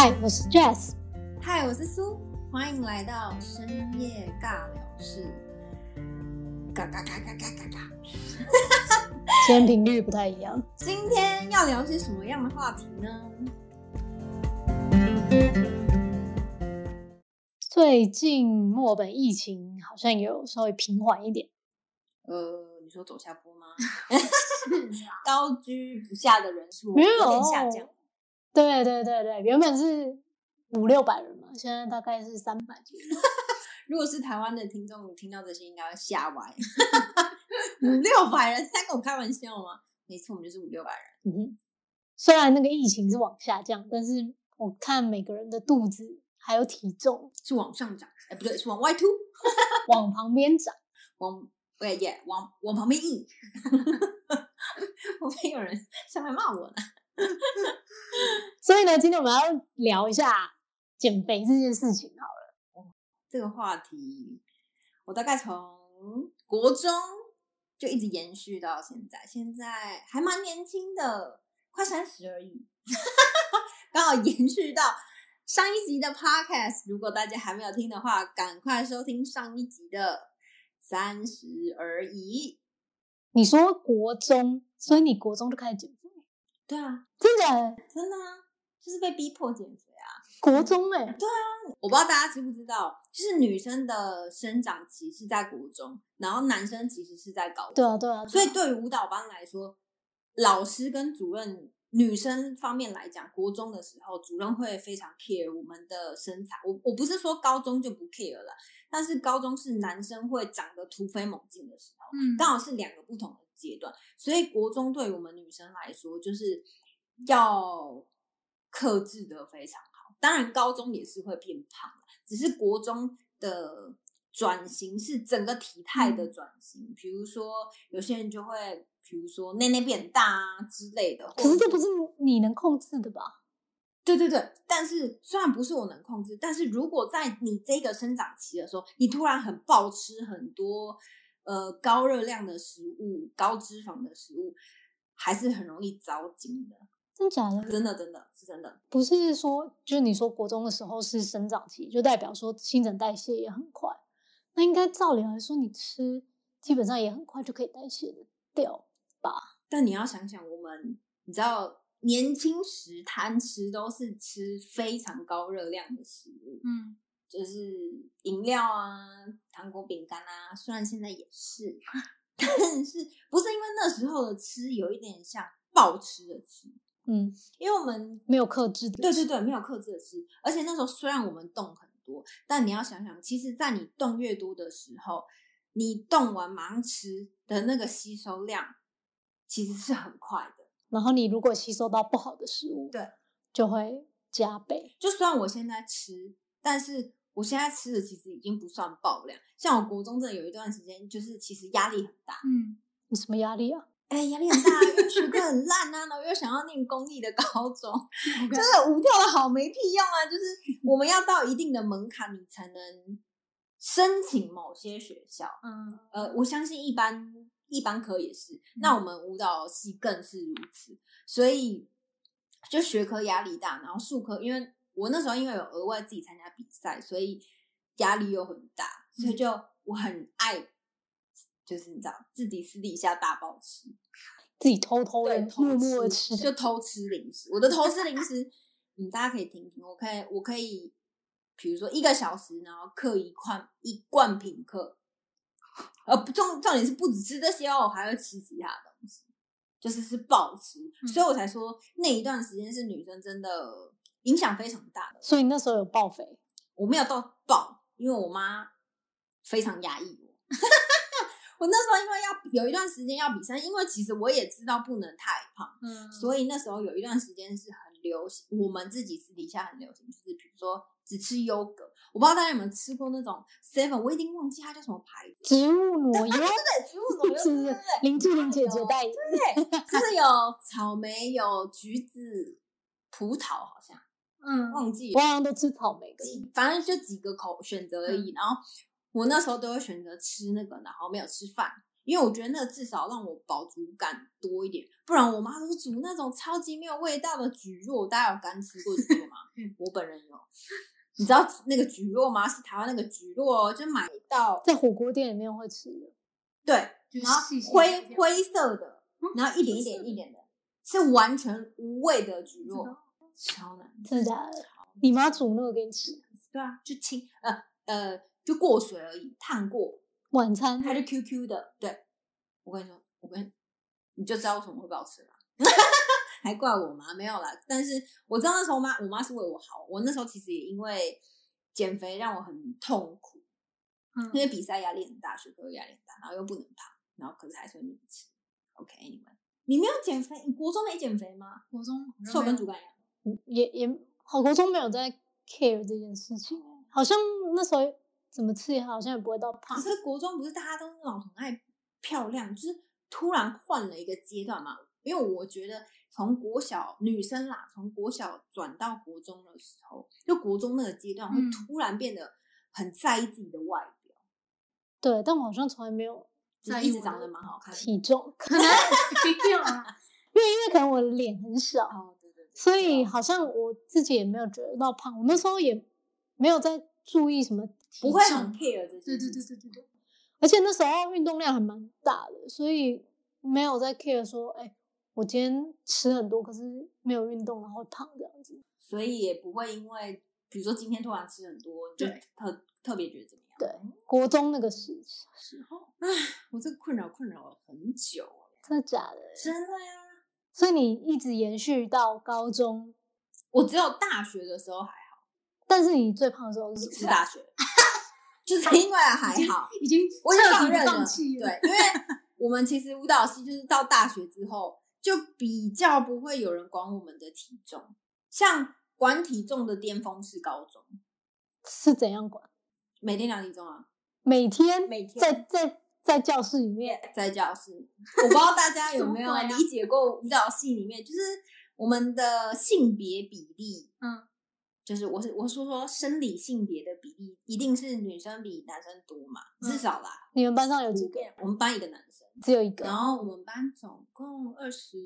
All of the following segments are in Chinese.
嗨，我是 Jess。嗨，我是苏。欢迎来到深夜尬聊室。嘎嘎嘎嘎嘎嘎嘎。今天频率不太一样。今天要聊些什么样的话题呢？最近墨本疫情好像有稍微平缓一点。呃，你说走下坡吗？高居不下的人数有点下降。对对对对，原本是五六百人嘛，现在大概是三百左右。如果是台湾的听众听到这些，应该会吓歪。五六百人在跟我开玩笑吗？没错，我们就是五六百人。嗯哼，虽然那个疫情是往下降，但是我看每个人的肚子还有体重是往上涨，哎，不对，是往外凸，往旁边长，往对耶，往往旁边硬。我没有人上来骂我呢。今天我们要聊一下减肥这件事情好了。哦，这个话题我大概从国中就一直延续到现在，现在还蛮年轻的，快三十而已。刚好延续到上一集的 podcast，如果大家还没有听的话，赶快收听上一集的三十而已。你说国中，所以你国中就开始减肥？对啊，真的？真的啊，就是被逼迫减肥啊。国中哎、欸，对啊，我不知道大家知不知道，就是女生的生长期是在国中，然后男生其实是在高中。对啊，对啊。对啊，所以对于舞蹈班来说，老师跟主任女生方面来讲，国中的时候主任会非常 care 我们的身材。我我不是说高中就不 care 了，但是高中是男生会长得突飞猛进的时候，嗯，刚好是两个不同的。阶段，所以国中对于我们女生来说，就是要克制的非常好。当然，高中也是会变胖，只是国中的转型是整个体态的转型。嗯、比如说，有些人就会，比如说内内变大啊之类的。可是这不是你能控制的吧？对对对，但是虽然不是我能控制，但是如果在你这个生长期的时候，你突然很暴吃很多。呃，高热量的食物、高脂肪的食物，还是很容易遭惊的。真假的？真的，真的是真的。不是说，就是你说国中的时候是生长期，就代表说新陈代谢也很快。那应该照理来说，你吃基本上也很快就可以代谢的掉吧？但你要想想，我们你知道，年轻时贪吃都是吃非常高热量的食物，嗯。就是饮料啊，糖果、饼干啊，虽然现在也是，但是不是因为那时候的吃有一点像暴吃的吃，嗯，因为我们没有克制的，对对对，没有克制的吃，而且那时候虽然我们动很多，但你要想想，其实，在你动越多的时候，你动完马上吃的那个吸收量其实是很快的，然后你如果吸收到不好的食物，对，就会加倍。就算我现在吃，但是。我现在吃的其实已经不算爆量，像我国中这有一段时间，就是其实压力很大。嗯，你什么压力啊？哎、欸，压力很大，因为学科很烂啊，然后又想要念公立的高中 就是舞跳的好没屁用啊！就是 我们要到一定的门槛，你才能申请某些学校。嗯，呃，我相信一般一般科也是，嗯、那我们舞蹈系更是如此，所以就学科压力大，然后术科因为。我那时候因为有额外自己参加比赛，所以压力又很大，所以就我很爱，就是你知道自己私底下大暴吃，自己偷偷的、默默的吃，就偷吃零食。我的偷吃零食，嗯，大家可以听听。我可以，我可以，比如说一个小时，然后嗑一罐一罐品客，呃，重重点是不止吃这些哦，我还会吃其他东西，就是是暴吃。嗯，所以我才说那一段时间是女生真的。影响非常大的，所以那时候有暴肥？我没有到暴，因为我妈非常压抑我。我那时候因为要有一段时间要比赛，因为其实我也知道不能太胖，嗯，所以那时候有一段时间是很流行，我们自己私底下很流行，就是比如说只吃优格。我不知道大家有没有吃过那种 Seven，我已经忘记它叫什么牌子，植物裸油，对对对，植物裸油，对对对，林志玲姐姐代言，对，就是有草莓，有橘子，葡萄好像。嗯，忘记了，我好像都吃草莓的，反正就几个口选择而已。嗯、然后我那时候都会选择吃那个，然后没有吃饭，因为我觉得那至少让我饱足感多一点，不然我妈都煮那种超级没有味道的蒟蒻，大家有干吃过蒟蒻吗？我本人有。你知道那个蒟蒻吗？是台湾那个蒟蒻，就买到在火锅店里面会吃的。对，然后灰灰色的，然后一点一点一点的，是完全无味的蒟蒻，超难，真的假的？你妈煮那个给你吃？对啊，就清呃呃，就过水而已，烫过。晚餐它就 Q Q 的。对，我跟你说，我跟你，就知道为什么会不好吃了。还怪我妈没有啦，但是我知道那时候我妈，我妈是为我好。我那时候其实也因为减肥让我很痛苦，嗯，因为比赛压力很大，学科压力很大，然后又不能胖，然后可是还是会吃。OK，你们，你没有减肥？你国中没减肥吗？国中瘦跟主干一样，也也好，国中没有在 care 这件事情，好像那时候怎么吃也好像也不会到胖。可是国中不是大家都那种很爱漂亮，就是突然换了一个阶段嘛？因为我觉得。从国小女生啦，从国小转到国中的时候，就国中那个阶段会突然变得很在意自己的外表。嗯、对，但我好像从来没有在意，一直长得蛮好看的。体重可能没有啊，因为因为可能我的脸很小，所以好像我自己也没有觉得到胖。我那时候也没有在注意什么，不会很 care 这些。对对对对对对。而且那时候运动量还蛮大的，所以没有在 care 说，哎。我今天吃很多，可是没有运动，然后胖这样子，所以也不会因为，比如说今天突然吃很多，就特特别觉得怎么样？对，国中那个时时候，唉，我这个困扰困扰了很久了，真的假的？真的呀！所以你一直延续到高中，我只有大学的时候还好，但是你最胖的时候是是大学，就是 因为还好，已经我已经放任了，对，因为我们其实舞蹈系就是到大学之后。就比较不会有人管我们的体重，像管体重的巅峰是高中，是怎样管？每天量体重啊，每天每天在在在教室里面，在教室，我不知道大家 有没有理解过舞蹈系里面，就是我们的性别比例，嗯，就是我是我说说生理性别的比例，一定是女生比男生多嘛，至少啦。你们班上有几个？我们班一个男生。只有一个，然后我们班总共二十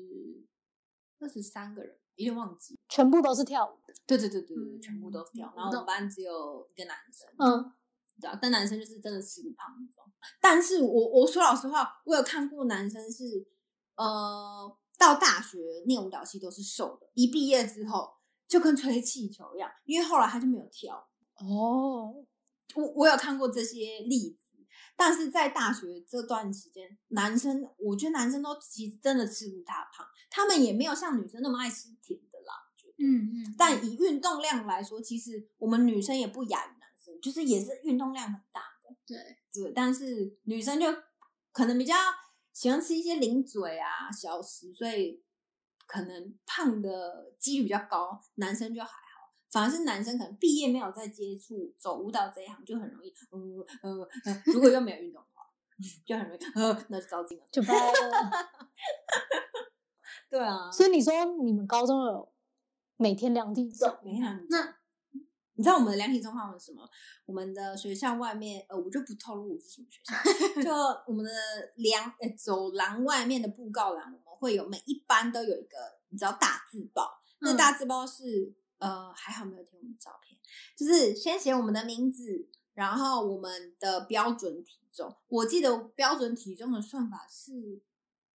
二十三个人，有点忘记，全部都是跳舞的。对对对对对，嗯、全部都是跳。然后我们班只有一个男生，嗯，对啊，但男生就是真的吃不胖那种。但是我我说老实话，我有看过男生是，呃，到大学念舞蹈系都是瘦的，一毕业之后就跟吹气球一样，因为后来他就没有跳。哦，我我有看过这些例子。但是在大学这段时间，男生我觉得男生都其实真的吃不大胖，他们也没有像女生那么爱吃甜的啦。我觉得，嗯嗯。但以运动量来说，其实我们女生也不亚于男生，就是也是运动量很大的。对对，但是女生就可能比较喜欢吃一些零嘴啊、小食，所以可能胖的几率比较高，男生就还好。反而是男生可能毕业没有再接触走舞蹈这一行，就很容易，嗯呃呃，如果又没有运动的话，就很容易，呃，那就糟心了，就掰了。对啊，所以你说你们高中有每天量体重？每天量体重。那你知道我们的量体重号是什么？我们的学校外面，呃，我就不透露我是什么学校。就我们的量，呃，走廊外面的布告栏，会有每一班都有一个，你知道大字报，那个大字报是。呃，还好没有贴我们照片，就是先写我们的名字，然后我们的标准体重。我记得标准体重的算法是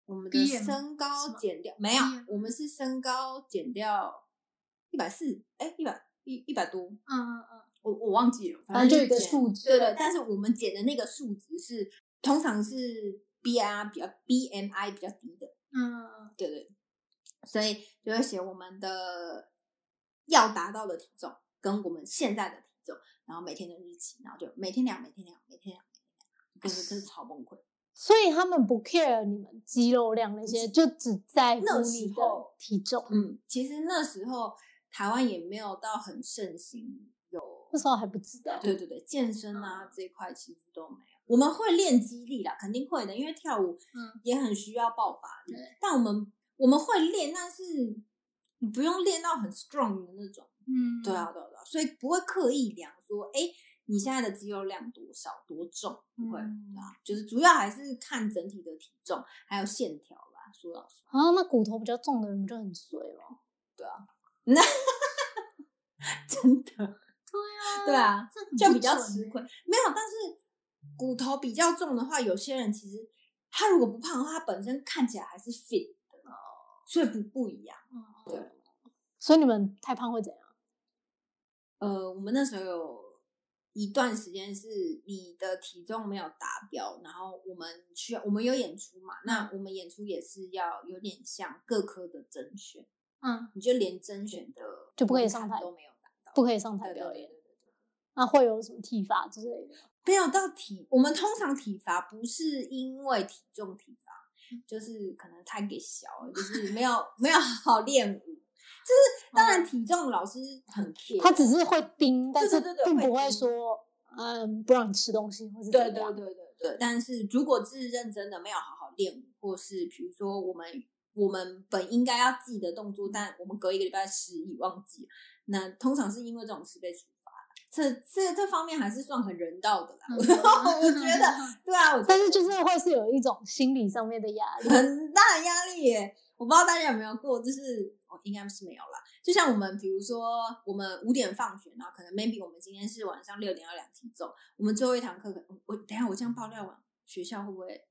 我们的身高减掉，没有，我们是身高减掉一百四，哎，一百一一百多，嗯嗯嗯，我我忘记了，反正就一个数值，对对。但是我们减的那个数值是通常是 BMI 比较 BMI 比较低的，嗯对对，所以就会写我们的。要达到的体重跟我们现在的体重，然后每天的日期，然后就每天量，每天量，每天量，每天量，真的真是超崩溃。所以他们不 care 你们肌肉量那些，就只在乎你的体重。嗯，其实那时候台湾也没有到很盛行，有那时候还不知道。对对对，健身啊、嗯、这一块其实都没有。我们会练肌力啦，肯定会的，因为跳舞嗯也很需要爆发力。嗯、但我们我们会练，但是。你不用练到很 strong 的那种，嗯，对啊，对啊，对啊，所以不会刻意量说，哎，你现在的肌肉量多少多重，不会，啊，就是主要还是看整体的体重还有线条啦。说老实话，啊，那骨头比较重的人就很衰了。对啊，那 真的，对啊，对啊，这就比较吃亏。没有，但是骨头比较重的话，有些人其实他如果不胖的话，他本身看起来还是 fit 的，所以不不一样。对，所以你们太胖会怎样？呃，我们那时候有一段时间是你的体重没有达标，然后我们需要我们有演出嘛，那我们演出也是要有点像各科的甄选，嗯，你就连甄选的就不可以上台都没有达到，不可以上台表演。对对对对那会有什么体罚之类的？没有到体，我们通常体罚不是因为体重体罚，就是可能太给小了，就是没有 没有好好练舞。就是当然体重老师很 care，他只是会盯，但是并不会说，嗯，不让你吃东西，或者怎对样对对对对。但是如果是认真的没有好好练舞，或是比如说我们我们本应该要记的动作，但我们隔一个礼拜失忆忘记，那通常是因为这种事被处罚。这这这方面还是算很人道的啦，我觉得，对啊，我但是就是会是有一种心理上面的压力，很大的压力耶。我不知道大家有没有过，就是哦，应该是没有啦。就像我们，比如说我们五点放学，然后可能 maybe 我们今天是晚上六点要量体重，我们最后一堂课，我等一下我这样爆料完，学校会不会？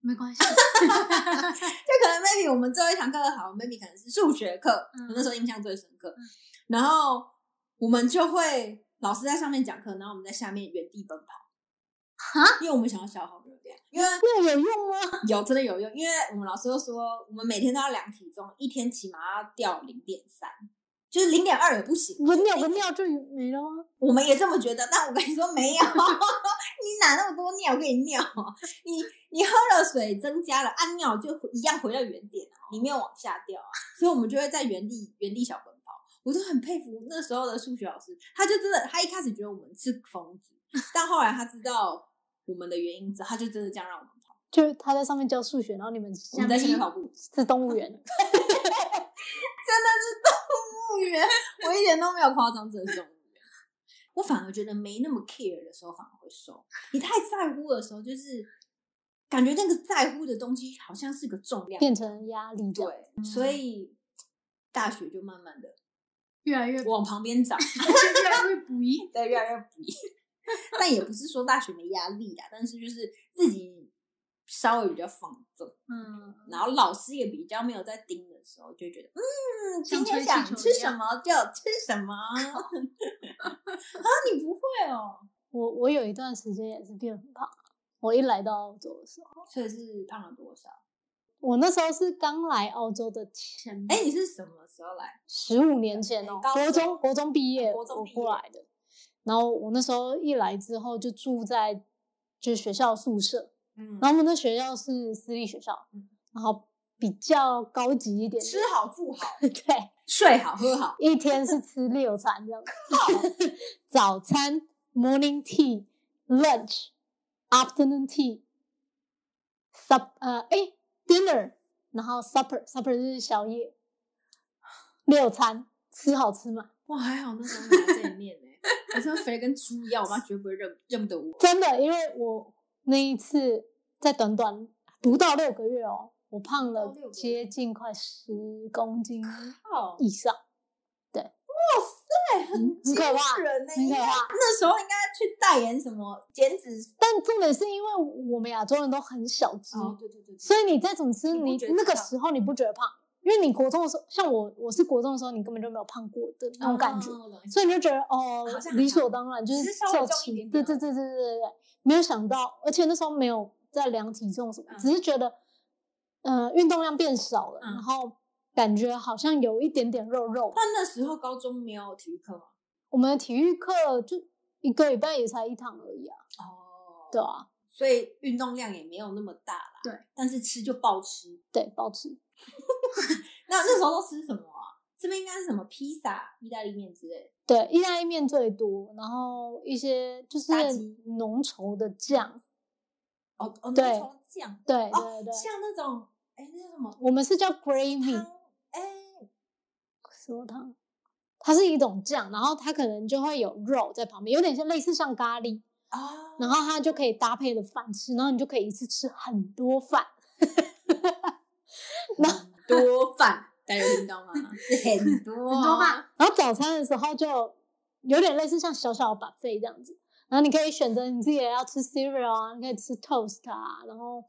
没关系，就可能 maybe 我们最后一堂课好，maybe 可能是数学课，嗯我那时候印象最深刻。然后我们就会老师在上面讲课，然后我们在下面原地奔跑，哈，因为我们想要消耗热量，因为。那有用吗？有真的有用，因为我们老师都说，我们每天都要量体重，一天起码要掉零点三，就是零点二也不行。我尿个尿就没了吗？我们也这么觉得，但我跟你说没有，你哪那么多尿可以尿？你你喝了水增加了，按尿就一样回到原点啊，你没有往下掉啊，所以我们就会在原地原地小奔跑。我就很佩服那时候的数学老师，他就真的，他一开始觉得我们是疯子，但后来他知道我们的原因之后，他就真的这样让我们跑。就他在上面教数学，然后你们我们在下面跑步，是动物园，真的是动物园，我一点都没有夸张，真的是动物园。我反而觉得没那么 care 的时候反而会瘦，你太在乎的时候，就是感觉那个在乎的东西好像是个重量，变成压力，对，所以大学就慢慢的越来越往旁边长，越来越不易，对，越来越不易。但也不是说大学没压力啊，但是就是自己。稍微比较放纵，嗯，然后老师也比较没有在盯的时候，就觉得，嗯，今天想吃什么就吃什么。啊，你不会哦？我我有一段时间也是变很胖，我一来到澳洲的时候，所以是胖了多少？我那时候是刚来澳洲的前，哎，你是什么时候来？十五年前哦，国中国中毕业，国中我过来的。然后我那时候一来之后就住在就是学校宿舍。嗯，然后我们的学校是私立学校，嗯、然后比较高级一点，吃好住好，对，睡好喝好，一天是吃六餐这样，早餐 morning tea lunch afternoon tea sup 呃哎 dinner，然后 supper supper 就是宵夜，六餐吃好吃吗？哇，还好那时候没在这里面呢，我真的肥的跟猪一样，我妈绝对不会认认得我，真的，因为我。那一次在短短不到六个月哦，我胖了接近快十公斤以上。对，哇塞，很很可怕，很可怕。那时候应该去代言什么减脂，但重点是因为我们亚洲人都很小只，哦，对对对，所以你再怎么吃，你那个时候你不觉得胖，因为你国中的时候，像我，我是国中的时候，你根本就没有胖过的那种感觉，所以你就觉得哦，理所当然就是瘦轻，对对对对对对。没有想到，而且那时候没有在量体重什么，嗯、只是觉得，呃，运动量变少了，嗯、然后感觉好像有一点点肉肉。但那时候高中没有体育课吗？我们的体育课就一个礼拜也才一堂而已啊。哦，对啊，所以运动量也没有那么大啦。对，但是吃就暴吃，对，暴吃。那那时候都吃什么啊？这边应该是什么披萨、意大利面之类的。对，意大利面最多，然后一些就是浓稠的酱。哦哦，浓对稠酱。对对哦、对，像那种哎，那叫什么？我们是叫 gravy。它是一种酱，然后它可能就会有肉在旁边，有点像类似像咖喱啊，然后它就可以搭配的饭吃，然后你就可以一次吃很多饭，那多饭，大家有听到吗？很多很多饭，然后早餐的时候就有点类似像小小的 buffet 这样子，然后你可以选择你自己也要吃 cereal 啊，你可以吃 toast 啊，然后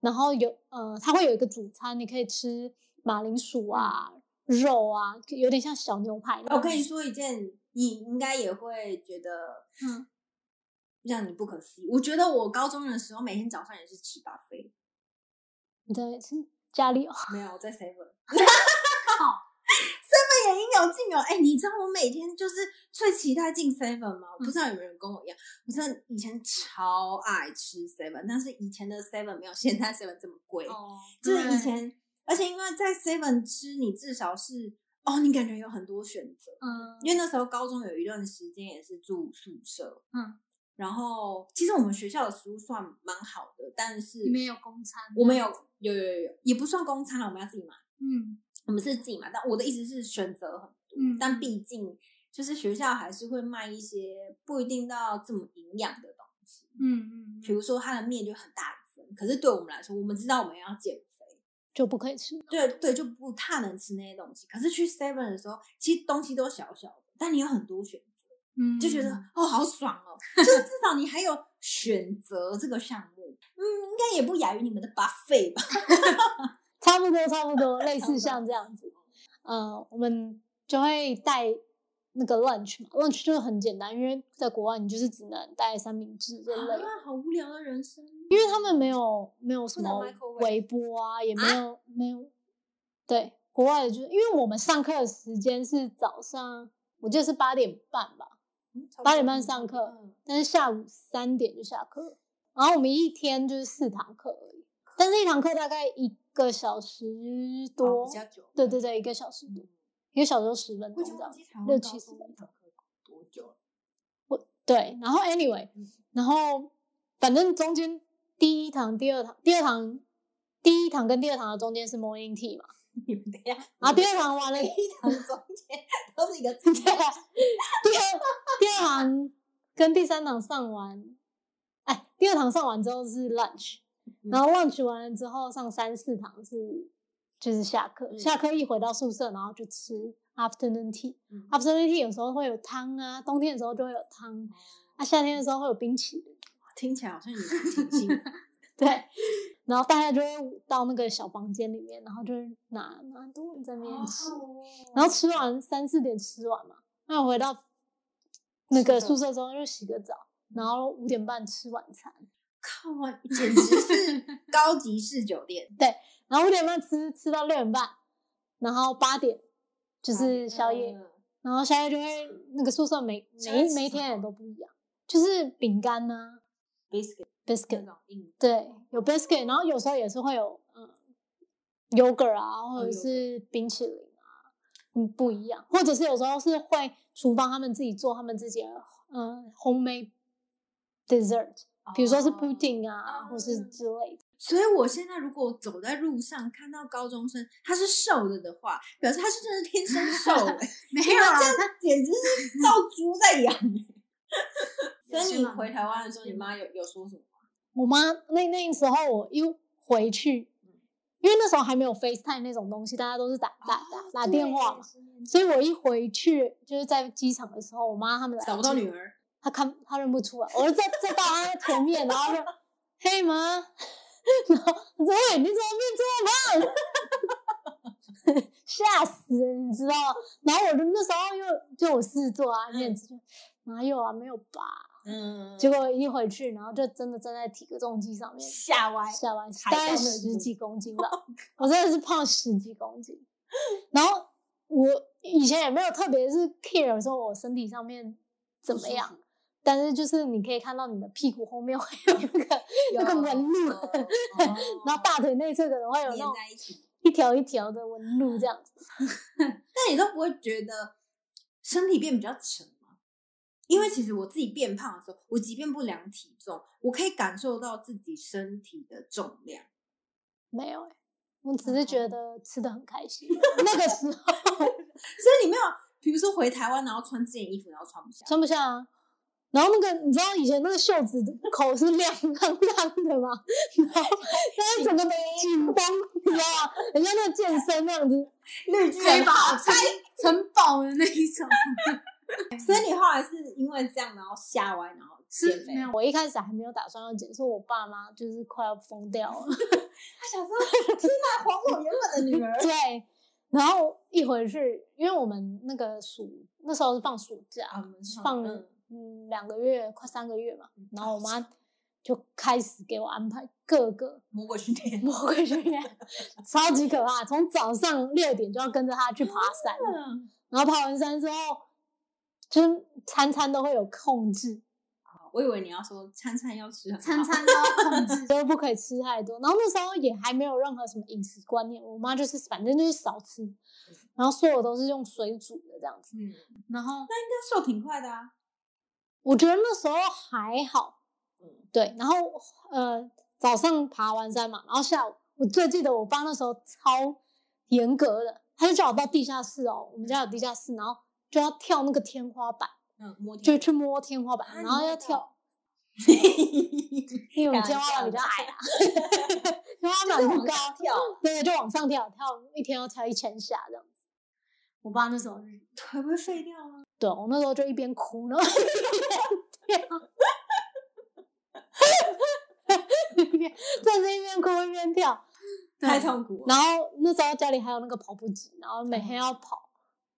然后有呃，它会有一个主餐，你可以吃马铃薯啊。嗯肉啊，有点像小牛排。我跟你说一件，你应该也会觉得，嗯，让你不可思议。我觉得我高中的时候，每天早上也是吃 buffet。你在家里哦？没有，在 seven。靠，seven 也应有尽有。哎、欸，你知道我每天就是最期待进 seven 吗？我不知道有没有人跟我一样，我真的以前超爱吃 seven，但是以前的 seven 没有现在 seven 这么贵。哦，就是以前。而且因为在 Seven 吃，你至少是哦，你感觉有很多选择。嗯，因为那时候高中有一段时间也是住宿舍。嗯，然后其实我们学校的食物算蛮好的，但是没有公餐。我们有有有有有，也不算公餐了，我们要自己买。嗯，我们是自己买，但我的意思是选择很多。嗯，但毕竟就是学校还是会卖一些不一定到这么营养的东西。嗯嗯，比如说它的面就很大一份，可是对我们来说，我们知道我们要减。就不可以吃，对对，就不太能吃那些东西。可是去 Seven 的时候，其实东西都小小的，但你有很多选择，嗯，就觉得哦，好爽哦，就是至少你还有选择这个项目，嗯，应该也不亚于你们的 buffet 吧？差不多，差不多，类似像这样子。呃，我们就会带。那个 lunch 嘛，lunch 就是很简单，因为在国外你就是只能带三明治这类。啊，好无聊的人生。因为他们没有没有什么微波啊，也没有、啊、没有。对，国外的就是因为我们上课的时间是早上，我记得是八点半吧，八点半上课，嗯、但是下午三点就下课。然后我们一天就是四堂课而已，但是一堂课大概一个小时多，哦、比较久。对对对，一个小时多。一个小时十分钟这样，六七十分钟。多久？我对，然后 anyway，然后反正中间第一堂、第二堂、第二堂、第一堂跟第二堂的中间是 morning tea 嘛。你们等一下，然后第二堂完了，第一堂中间都是一个字。第二第二堂跟第三堂上完，哎，第二堂上完之后是 lunch，然后 lunch 完了之后上三四堂是。就是下课，嗯、下课一回到宿舍，然后就吃 afternoon tea。嗯、afternoon tea 有时候会有汤啊，冬天的时候就会有汤，嗯、啊，夏天的时候会有冰淇淋。听起来好像有点挺幸福。对，然后大家就会到那个小房间里面，然后就拿拿东西在那边吃，哦、然后吃完三四点吃完嘛，那我回到那个宿舍之后就洗个澡，然后五点半吃晚餐。靠啊，简直是高级式酒店。对。然后五点半吃吃到六点半，然后八点就是宵夜，嗯、然后宵夜就会那个宿舍每每每一天也都不一样，就是饼干呐、啊、biscuit biscuit，对，有 biscuit，然后有时候也是会有嗯 yogurt 啊，或者是。冰淇淋啊，嗯不一样，或者是有时候是会厨房他们自己做他们自己的嗯 homemade dessert，比如说是 pudding 啊，哦、或是之类的。所以，我现在如果走在路上看到高中生，他是瘦的的话，表示他是真的天生瘦 的。没有啊，他简直是照猪在养。所以你回台湾的时候，你妈有有说什么吗？我妈那那时候我一回去，因为那时候还没有 FaceTime 那种东西，大家都是打打打打电话嘛。所以我一回去就是在机场的时候，我妈他们来找不到女儿，她看她认不出来，我就在在到她前面，然后就 嘿妈。然后我说：“喂，你怎么变这么胖？吓死人，你知道？然后我就那时候又就我事做啊，面子就哪有啊，没有吧？嗯。结果一回去，然后就真的站在体重机上面，吓歪，吓歪，大概十几公斤吧。我真的是胖十几公斤。然后我以前也没有特别是 care 说我身体上面怎么样。”但是就是你可以看到你的屁股后面会有那个 有那个纹路，然后大腿内侧可能会有那种一条一条的纹路这样子。但你都不会觉得身体变比较沉吗？因为其实我自己变胖的时候，我即便不量体重，我可以感受到自己身体的重量。没有、欸、我只是觉得吃的很开心。那个时候，所以你没有。比如说回台湾，然后穿这件衣服，然后穿不下，穿不下啊。然后那个你知道以前那个袖子口是亮亮亮的吗？然后 然后整个紧绷，你知道吗？人家那个健身那样子，绿巨人拆城堡的那一种。所以你后来是因为这样，然后下歪，然后减肥。我一开始还没有打算要减，说我爸妈就是快要疯掉了。他想说，天哪，还我原本的女儿。对。然后一回去，因为我们那个暑那时候是放暑假，嗯、放两个月快三个月嘛，然后我妈就开始给我安排各个 魔鬼训练，魔鬼训练 超级可怕，从早上六点就要跟着她去爬山，嗯、然后爬完山之后，就餐餐都会有控制。我以为你要说餐餐要吃，餐餐都要控制，都不可以吃太多。然后那时候也还没有任何什么饮食观念，我妈就是反正就是少吃，然后所有都是用水煮的这样子。嗯，然后那应该瘦挺快的啊。我觉得那时候还好，嗯，对，然后呃早上爬完山嘛，然后下午我最记得我爸那时候超严格的，他就叫我到地下室哦，我们家有地下室，然后就要跳那个天花板，嗯，摸就去摸天花板，然后要跳，因为我们天花板比较矮啊，天花板不高，跳，对，就往上跳，跳一天要跳一千下这样子。我爸那时候腿会废掉吗？对，我那时候就一边哭，然后一边跳，一边站着一边哭一边跳，太痛苦。然后那时候家里还有那个跑步机，然后每天要跑，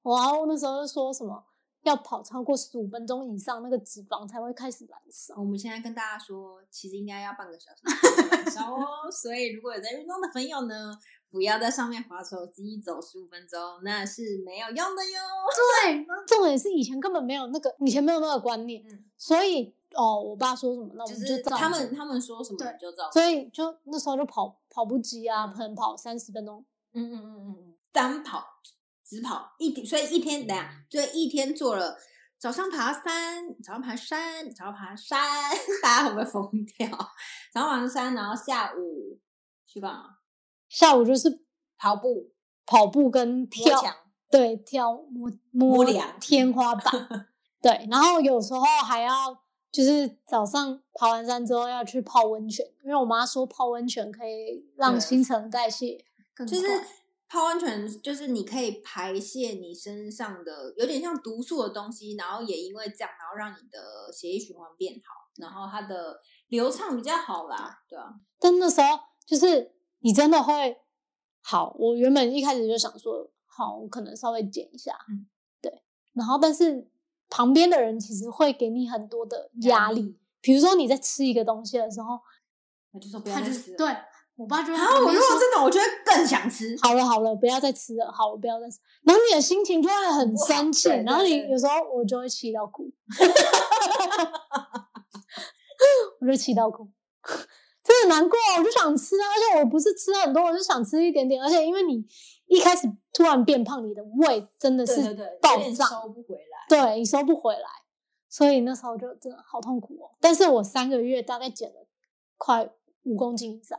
然后那时候就说什么。要跑超过十五分钟以上，那个脂肪才会开始燃烧。我们现在跟大家说，其实应该要半个小时 燃烧哦。所以如果有在运动的朋友呢，不要在上面滑手机走十五分钟，那是没有用的哟。对，重点是以前根本没有那个，以前没有那个观念。嗯，所以哦，我爸说什么，那我们就照。他们他们说什么对就照。所以就那时候就跑跑步机啊，可能跑三十分钟。嗯嗯嗯嗯嗯，单跑。只跑一天，所以一天等下，所以一天做了早上爬山，早上爬山，早上爬山，大家会不会疯掉？早上爬山，然后下午去干嘛？下午就是跑步，跑步跟跳，对，跳摸摸梁天花板，对，然后有时候还要就是早上爬完山之后要去泡温泉，因为我妈说泡温泉可以让新陈代谢更快。就是泡温泉就是你可以排泄你身上的有点像毒素的东西，然后也因为这样，然后让你的血液循环变好，然后它的流畅比较好啦，对啊。但那时候就是你真的会好，我原本一开始就想说，好，我可能稍微减一下，嗯，对。然后但是旁边的人其实会给你很多的压力，比如说你在吃一个东西的时候，他就说不要吃，对。我爸就会，然后我如果真的，我觉得更想吃。好了好了，不要再吃了，好我，不要再吃。然后你的心情就会很生气，然后你有时候我就会气到哭，我就气到哭，真的难过，我就想吃啊。而且我不是吃很多，我就想吃一点点。而且因为你一开始突然变胖，你的胃真的是暴涨，收不回来。对，你收不回来，所以那时候就真的好痛苦哦。但是我三个月大概减了快五公斤以上。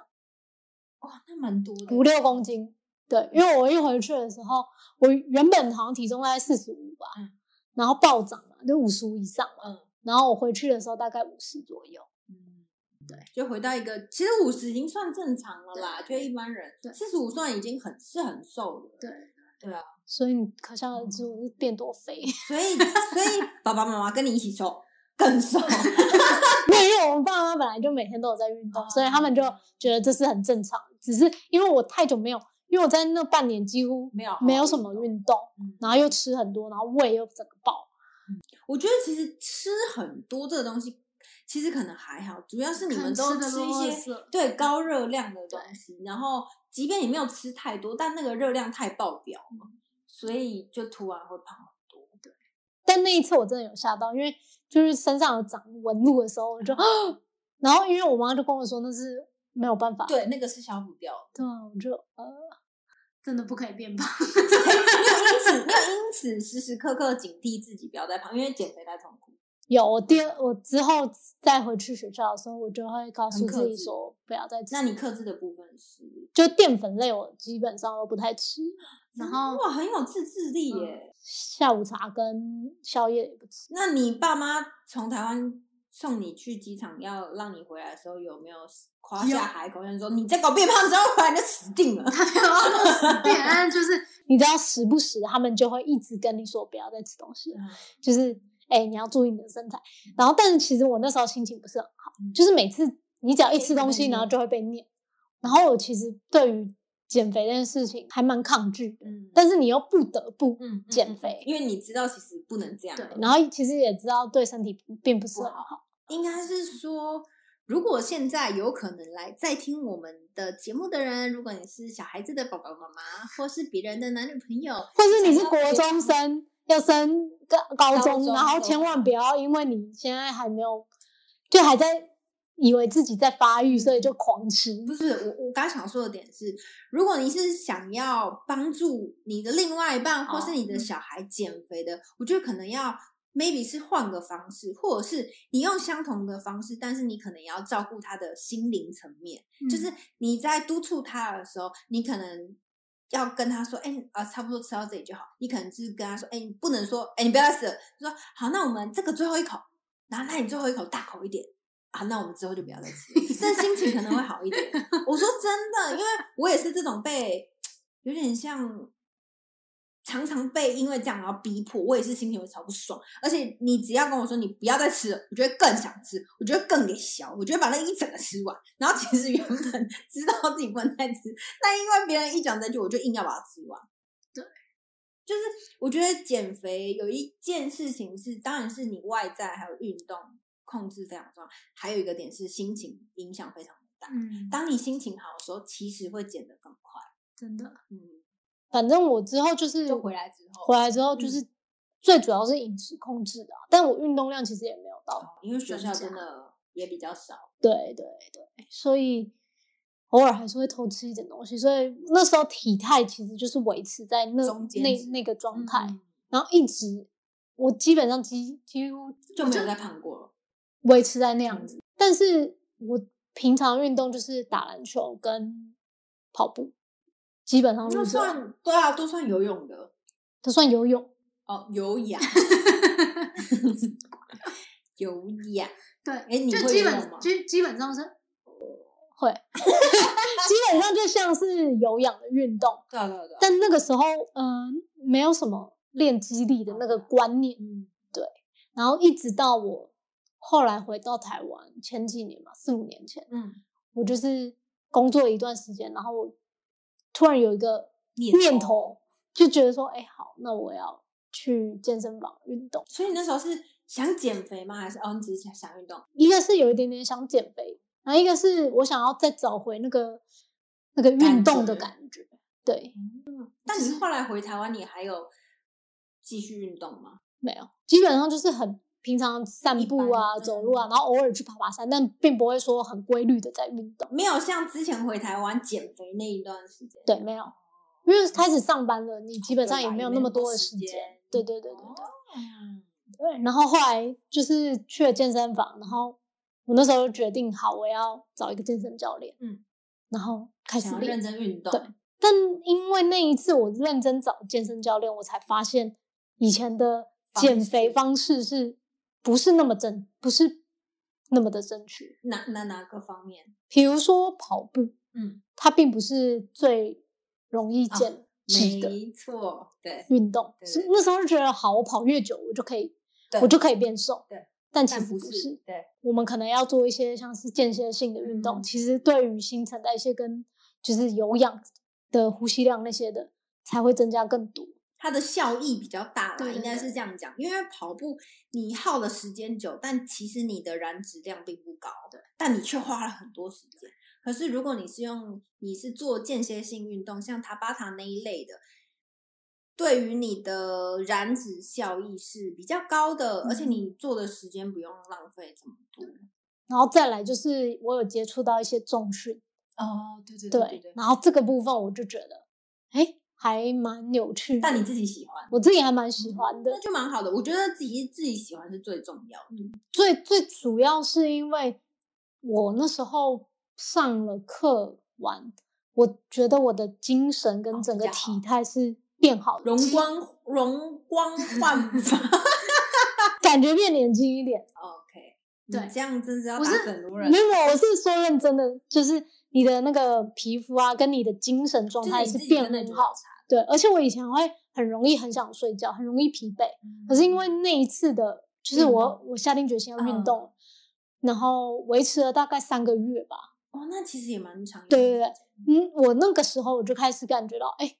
哇，那蛮多的，五六公斤。对，因为我一回去的时候，我原本好像体重大概四十五吧，嗯、然后暴涨嘛，就五十五以上嘛。嗯，然后我回去的时候大概五十左右。嗯，对，就回到一个，其实五十已经算正常了啦，就一般人。对，四十五算已经很是很瘦了。对，对啊，所以你可想而知我是变多肥。所以，所以爸爸妈妈跟你一起瘦，更瘦。因为我们爸妈本来就每天都有在运动，所以他们就觉得这是很正常。只是因为我太久没有，因为我在那半年几乎没有没有什么运动，然后又吃很多，然后胃又整个爆。我觉得其实吃很多这个东西，其实可能还好，主要是你们都吃一些对高热量的东西，然后即便你没有吃太多，但那个热量太爆表了，所以就突然会胖很多。对，但那一次我真的有吓到，因为。就是身上有长纹路的时候，我就，然后因为我妈就跟我说那是没有办法，对，那个是消不掉。对啊，我就呃，真的不可以变胖。没有因此，没有因此时时刻刻警惕自己不要再胖，因为减肥太痛苦。有我第二，我之后再回去学校的时候，我就会告诉自己说不要再吃。那你克制的部分是？就淀粉类，我基本上都不太吃。然后哇，很有自制力耶。嗯、下午茶跟宵夜也不吃。那你爸妈从台湾送你去机场，要让你回来的时候，有没有夸下海口，就是说你再搞变胖之后回来就死定了？他没有死定，但就是你知道，时不时他们就会一直跟你说不要再吃东西了，嗯、就是哎、欸，你要注意你的身材。然后，但是其实我那时候心情不是很好，嗯、就是每次你只要一吃东西，然后就会被念。然后我其实对于减肥这件事情还蛮抗拒的，嗯，但是你又不得不减肥，因为你知道其实不能这样，对，然后其实也知道对身体并不是很好。应该是说，如果现在有可能来在听我们的节目的人，如果你是小孩子的爸爸妈妈，或是别人的男女朋友，或是你是国中生要升高高中，然后千万不要因为你现在还没有，就还在。以为自己在发育，所以就狂吃。不是我，我刚想说的点是，如果你是想要帮助你的另外一半，或是你的小孩减肥的，我觉得可能要 maybe 是换个方式，或者是你用相同的方式，但是你可能也要照顾他的心灵层面。嗯、就是你在督促他的时候，你可能要跟他说：“哎、欸，啊，差不多吃到这里就好。”你可能就是跟他说：“哎、欸，你不能说，哎、欸，你不要再吃了。”就说：“好，那我们这个最后一口，然后那你最后一口大口一点。”啊，那我们之后就不要再吃，但心情可能会好一点。我说真的，因为我也是这种被 有点像常常被因为这样然后逼迫，我也是心情会超不爽。而且你只要跟我说你不要再吃了，我觉得更想吃，我觉得更给小，我觉得把那一整个吃完。然后其实原本 知道自己不能再吃，但因为别人一讲这句，我就硬要把它吃完。对，就是我觉得减肥有一件事情是，当然是你外在还有运动。控制非常重要，还有一个点是心情影响非常大。嗯，当你心情好的时候，其实会减得更快。真的，嗯，反正我之后就是就回来之后，回来之后就是最主要是饮食控制的，嗯、但我运动量其实也没有到，因为学校真的也比较少。对对对，所以偶尔还是会偷吃一点东西，所以那时候体态其实就是维持在那那那个状态，嗯、然后一直我基本上几几乎就没有再胖过了。维持在那样子，但是我平常运动就是打篮球跟跑步，基本上都算对啊，都算游泳的，都算游泳。哦，有氧，有氧，对，哎，你就基本基基本上是会，基本上就像是有氧的运动，对对对，但那个时候嗯，没有什么练肌力的那个观念，嗯，对，然后一直到我。后来回到台湾，前几年嘛，四五年前，嗯，我就是工作一段时间，然后我突然有一个念头，就觉得说，哎，好，那我要去健身房运动。所以你那时候是想减肥吗？还是哦，你只是想想运动？一个是有一点点想减肥，然后一个是我想要再找回那个那个运动的感觉。对，嗯，但是后来回台湾，你还有继续运动吗？没有，基本上就是很。平常散步啊，走路啊，然后偶尔去爬爬山，但并不会说很规律的在运动。没有像之前回台湾减肥那一段时间。对，没有，因为开始上班了，你基本上也没有那么多的时间。对对对对对。嗯。对，然后后来就是去了健身房，然后我那时候就决定好，我要找一个健身教练。嗯。然后开始认真运动。对。但因为那一次我认真找健身教练，我才发现以前的减肥方式是。不是那么正，不是那么的正确。哪哪哪个方面？比如说跑步，嗯，它并不是最容易减脂的，没错，对，运动。是那时候就觉得，好，我跑越久，我就可以，我就可以变瘦。对，但其实不是。对，我们可能要做一些像是间歇性的运动，其实对于新陈代谢跟就是有氧的呼吸量那些的，才会增加更多。它的效益比较大啦，应该是这样讲。因为跑步你耗的时间久，但其实你的燃脂量并不高，对，但你却花了很多时间。可是如果你是用你是做间歇性运动，像塔巴塔那一类的，对于你的燃脂效益是比较高的，而且你做的时间不用浪费这么多。然后再来就是我有接触到一些重训哦，对对对对，对，然后这个部分我就觉得，哎。还蛮有趣，但你自己喜欢，我自己还蛮喜欢的，那就蛮好的。我觉得自己自己喜欢是最重要的，嗯、最最主要是因为我那时候上了课完，我觉得我的精神跟整个体态是变好，容光容光焕 发，感觉变年轻一点。OK，对，这样真是要打很多人。没有，我是说认真的，就是你的那个皮肤啊，跟你的精神状态是变很好。对，而且我以前会很容易很想睡觉，很容易疲惫。可是因为那一次的，就是我我下定决心要运动，然后维持了大概三个月吧。哦，那其实也蛮长。对对对，嗯，我那个时候我就开始感觉到，哎。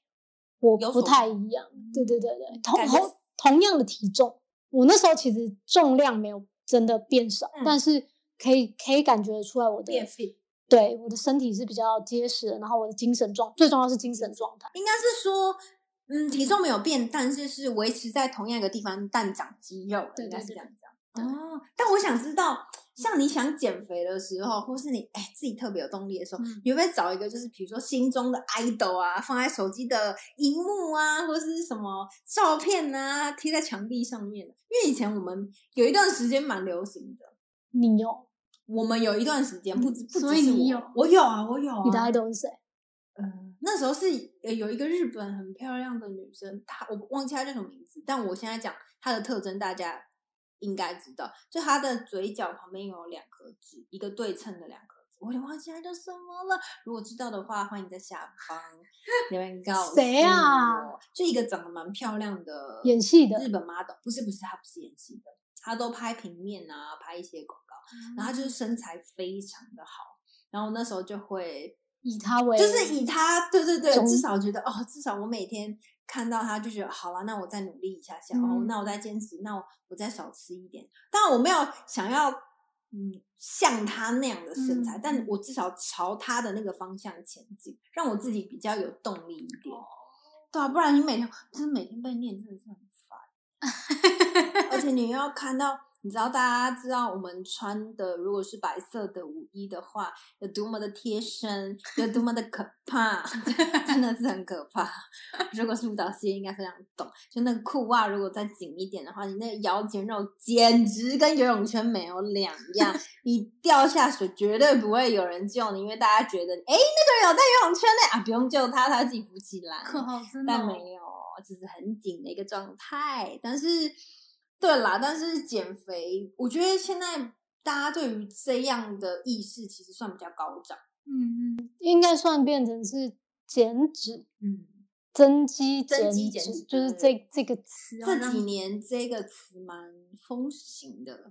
我不太一样，对对对对，同同同样的体重，我那时候其实重量没有真的变少，嗯、但是可以可以感觉出来我的变 fit，对，我的身体是比较结实的，然后我的精神状最重要是精神状态，应该是说，嗯，体重没有变，但是是维持在同样一个地方，但长肌肉，对对对，应该是这样子哦，但我想知道。像你想减肥的时候，或是你哎自己特别有动力的时候，嗯、你会不会找一个就是比如说心中的 idol 啊，放在手机的荧幕啊，或是什么照片啊，贴在墙壁上面？因为以前我们有一段时间蛮流行的。你有？我们有一段时间不止，不止所以你有？我有啊，我有啊。你的 idol 是谁？嗯，那时候是有一个日本很漂亮的女生，她我忘记她叫什么名字，但我现在讲她的特征，大家。应该知道，就她的嘴角旁边有两颗痣，一个对称的两颗痣，我有点忘记她叫什么了。如果知道的话，欢迎在下方留言告诉我。谁啊？就一个长得蛮漂亮的演戏的日本 model，不是不是，她不是演戏的，她都拍平面啊，拍一些然后他就是身材非常的好，然后那时候就会以他为，就是以他，对对对，至少觉得哦，至少我每天。看到他就觉得好了，那我再努力一下下，嗯、哦，那我再坚持，那我我再少吃一点。当然我没有想要嗯像他那样的身材，嗯、但我至少朝他的那个方向前进，让我自己比较有动力一点。哦、对啊，不然你每天真的每天被念真的是很烦，而且你又要看到。你知道大家知道我们穿的如果是白色的舞衣的话，有多么的贴身，有多么的可怕，真的是很可怕。如果是舞蹈系，应该非常懂。就那个裤袜如果再紧一点的话，你那个腰间肉简直跟游泳圈没有两样。你掉下水绝对不会有人救你，因为大家觉得，哎，那个人有在游泳圈内啊，不用救他，他自己浮起来。可好真的，但没有，就是很紧的一个状态，但是。对啦，但是减肥，我觉得现在大家对于这样的意识其实算比较高涨。嗯嗯，应该算变成是减脂，嗯，增肌增肌减脂，就是这这个词。这几年这个词蛮风行的。